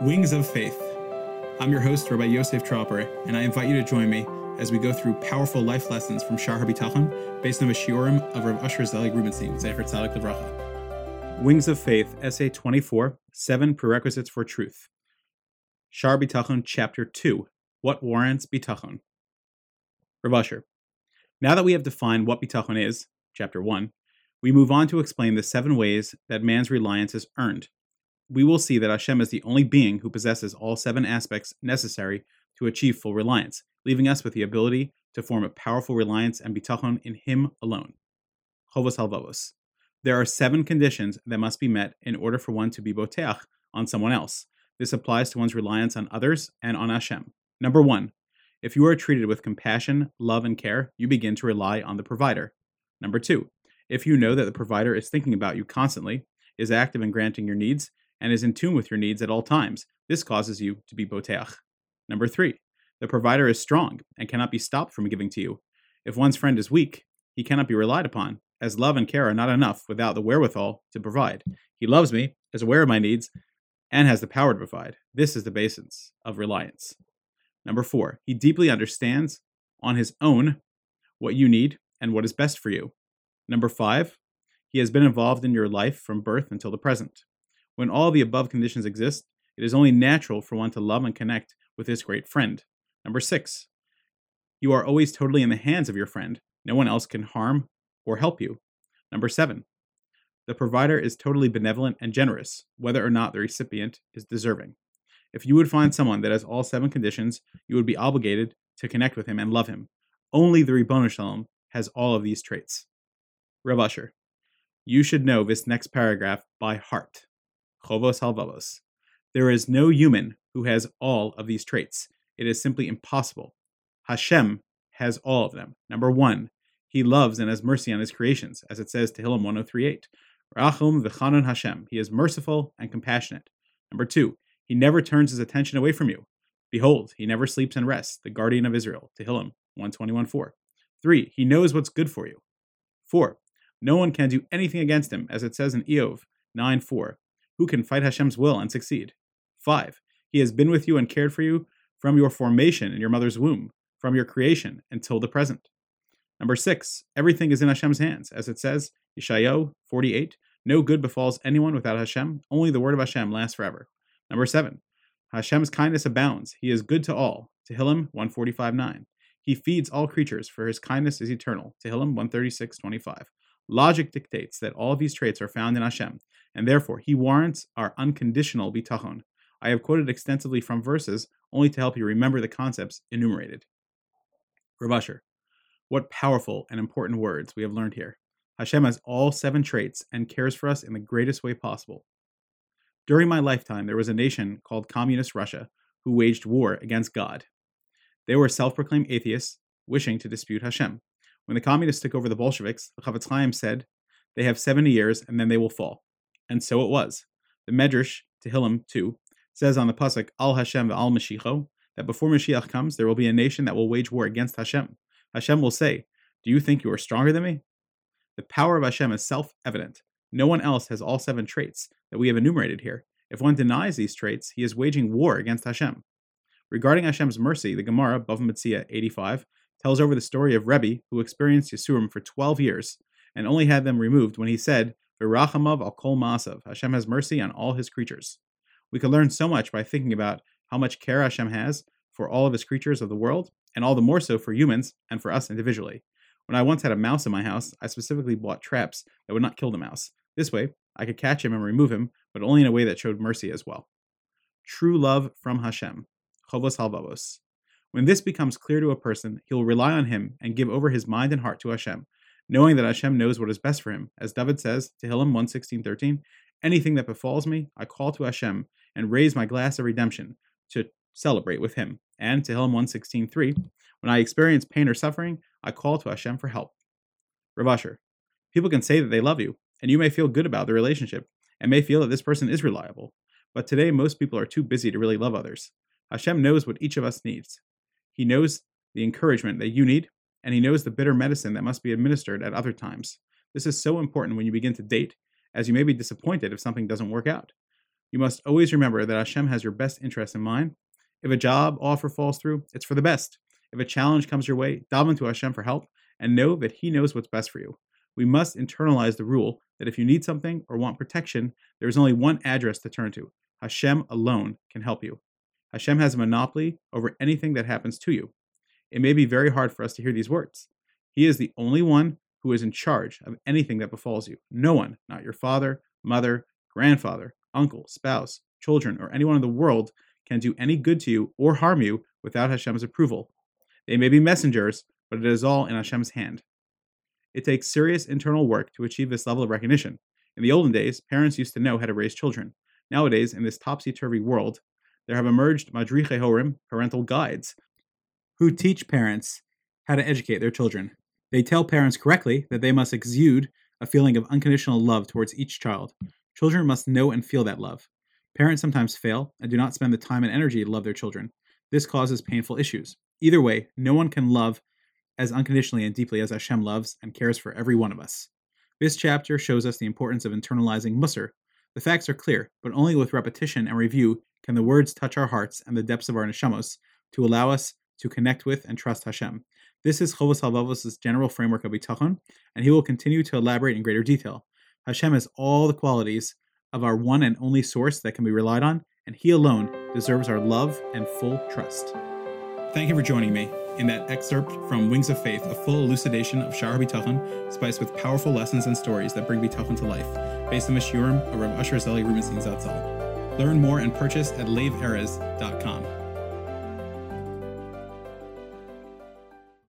Wings of Faith. I'm your host, Rabbi Yosef Tropper, and I invite you to join me as we go through powerful life lessons from Shar HaBitachon based on the shiurim of Rav Usher Zelig Rubenstein, Zecher Tzadik Levracha. Wings of Faith, Essay 24, Seven Prerequisites for Truth. Shar Bitachon, Chapter 2, What Warrants Bitachon. Rav Usher. Now that we have defined what Bitachon is, Chapter 1, we move on to explain the seven ways that man's reliance is earned we will see that Hashem is the only being who possesses all seven aspects necessary to achieve full reliance, leaving us with the ability to form a powerful reliance and bitachon in Him alone. Chovos halvavos. There are seven conditions that must be met in order for one to be boteach on someone else. This applies to one's reliance on others and on Hashem. Number one, if you are treated with compassion, love, and care, you begin to rely on the provider. Number two, if you know that the provider is thinking about you constantly, is active in granting your needs, and is in tune with your needs at all times. This causes you to be boteach. Number three, the provider is strong and cannot be stopped from giving to you. If one's friend is weak, he cannot be relied upon, as love and care are not enough without the wherewithal to provide. He loves me, is aware of my needs, and has the power to provide. This is the basis of reliance. Number four, he deeply understands on his own what you need and what is best for you. Number five, he has been involved in your life from birth until the present. When all the above conditions exist, it is only natural for one to love and connect with this great friend. Number six, you are always totally in the hands of your friend. No one else can harm or help you. Number seven, the provider is totally benevolent and generous, whether or not the recipient is deserving. If you would find someone that has all seven conditions, you would be obligated to connect with him and love him. Only the Ribono Shel Olam has all of these traits. Rav Usher, you should know this next paragraph by heart. Chovos halvavos. There is no human who has all of these traits. It is simply impossible. Hashem has all of them. Number one, he loves and has mercy on his creations, as it says Tehillim 1038. Rachum v'chanon Hashem. He is merciful and compassionate. Number two, he never turns his attention away from you. Behold, he never sleeps and rests, the guardian of Israel. Tehillim 121.4. Three, he knows what's good for you. Four, no one can do anything against him, as it says in Iyov 9.4 who can fight Hashem's will and succeed? 5. He has been with you and cared for you from your formation in your mother's womb, from your creation until the present. Number 6. Everything is in Hashem's hands, as it says, Yeshayahu 48, No good befalls anyone without Hashem, only the word of Hashem lasts forever. Number 7. Hashem's kindness abounds, He is good to all. Tehillim 145 9. He feeds all creatures, for his kindness is eternal. Tehillim 136 25. Logic dictates that all these traits are found in Hashem, and therefore he warrants our unconditional bitachon. I have quoted extensively from verses only to help you remember the concepts enumerated. Rav Usher, what powerful and important words we have learned here. Hashem has all seven traits and cares for us in the greatest way possible. During my lifetime, there was a nation called Communist Russia who waged war against God. They were self proclaimed atheists, wishing to dispute Hashem. When the communists took over the Bolsheviks, the Chafetz Chaim said, They have 70 years and then they will fall. And so it was. The Medrash, Tehillim 2, says on the Pasuk, Al Hashem Al Mashiach, that before Mashiach comes, there will be a nation that will wage war against Hashem. Hashem will say, Do you think you are stronger than me? The power of Hashem is self evident. No one else has all seven traits that we have enumerated here. If one denies these traits, he is waging war against Hashem. Regarding Hashem's mercy, the Gemara, Bava Metzia 85, tells over the story of Rebbe, who experienced Yisurim for 12 years and only had them removed when he said, Virachamav al kol masav, Hashem has mercy on all his creatures. We can learn so much by thinking about how much care Hashem has for all of his creatures of the world, and all the more so for humans and for us individually. When I once had a mouse in my house, I specifically bought traps that would not kill the mouse. This way, I could catch him and remove him, but only in a way that showed mercy as well. True love from Hashem. Chovos halvavos. When this becomes clear to a person, he will rely on him and give over his mind and heart to Hashem, knowing that Hashem knows what is best for him. As David says, Tehillim 116:13, anything that befalls me, I call to Hashem and raise my glass of redemption to celebrate with him. And Tehillim 116:3, when I experience pain or suffering, I call to Hashem for help. Rav Usher, people can say that they love you, and you may feel good about the relationship and may feel that this person is reliable. But today, most people are too busy to really love others. Hashem knows what each of us needs. He knows the encouragement that you need, and he knows the bitter medicine that must be administered at other times. This is so important when you begin to date, as you may be disappointed if something doesn't work out. You must always remember that Hashem has your best interest in mind. If a job offer falls through, it's for the best. If a challenge comes your way, dive into Hashem for help and know that He knows what's best for you. We must internalize the rule that if you need something or want protection, there is only one address to turn to. Hashem alone can help you. Hashem has a monopoly over anything that happens to you. It may be very hard for us to hear these words. He is the only one who is in charge of anything that befalls you. No one, not your father, mother, grandfather, uncle, spouse, children, or anyone in the world can do any good to you or harm you without Hashem's approval. They may be messengers, but it is all in Hashem's hand. It takes serious internal work to achieve this level of recognition. In the olden days, parents used to know how to raise children. Nowadays, in this topsy turvy world, there have emerged madriche horim, parental guides, who teach parents how to educate their children. They tell parents correctly that they must exude a feeling of unconditional love towards each child. Children must know and feel that love. Parents sometimes fail and do not spend the time and energy to love their children. This causes painful issues. Either way, no one can love as unconditionally and deeply as Hashem loves and cares for every one of us. This chapter shows us the importance of internalizing Musar. The facts are clear, but only with repetition and review can the words touch our hearts and the depths of our neshamos to allow us to connect with and trust Hashem. This is Chovos Halevavos' general framework of Bitachon, and he will continue to elaborate in greater detail. Hashem has all the qualities of our one and only source that can be relied on, and he alone deserves our love and full trust. Thank you for joining me in that excerpt from Wings of Faith, a full elucidation of Sha'ar Bitachon, spiced with powerful lessons and stories that bring Bitachon to life, based on the shiurim of Rav Usher Zelig Rubenstein Zatzal. Learn more and purchase at laveerez.com.